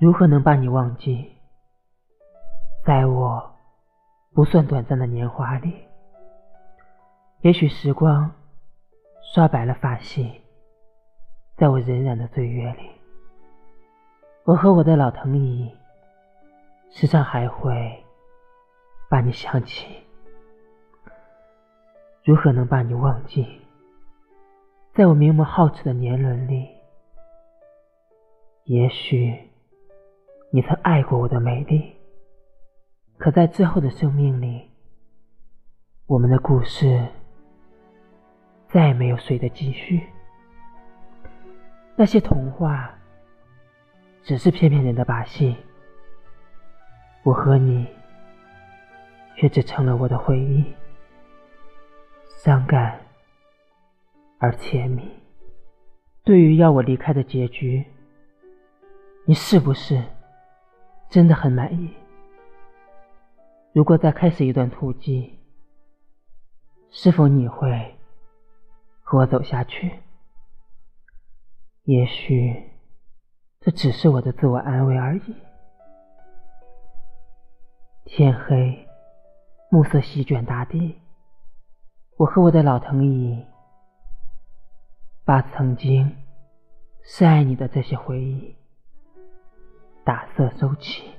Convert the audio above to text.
如何能把你忘记？在我不算短暂的年华里，也许时光刷白了发系，在我荏苒的岁月里，我和我的老藤椅时常还会把你想起。如何能把你忘记？在我明眸皓齿的年轮里，也许。你曾爱过我的美丽，可在之后的生命里，我们的故事再也没有谁的继续。那些童话只是骗骗人的把戏，我和你却只成了我的回忆，伤感而甜蜜。对于要我离开的结局，你是不是？真的很满意。如果再开始一段突击，是否你会和我走下去？也许这只是我的自我安慰而已。天黑，暮色席卷大地，我和我的老藤椅，把曾经深爱你的这些回忆。打色收起。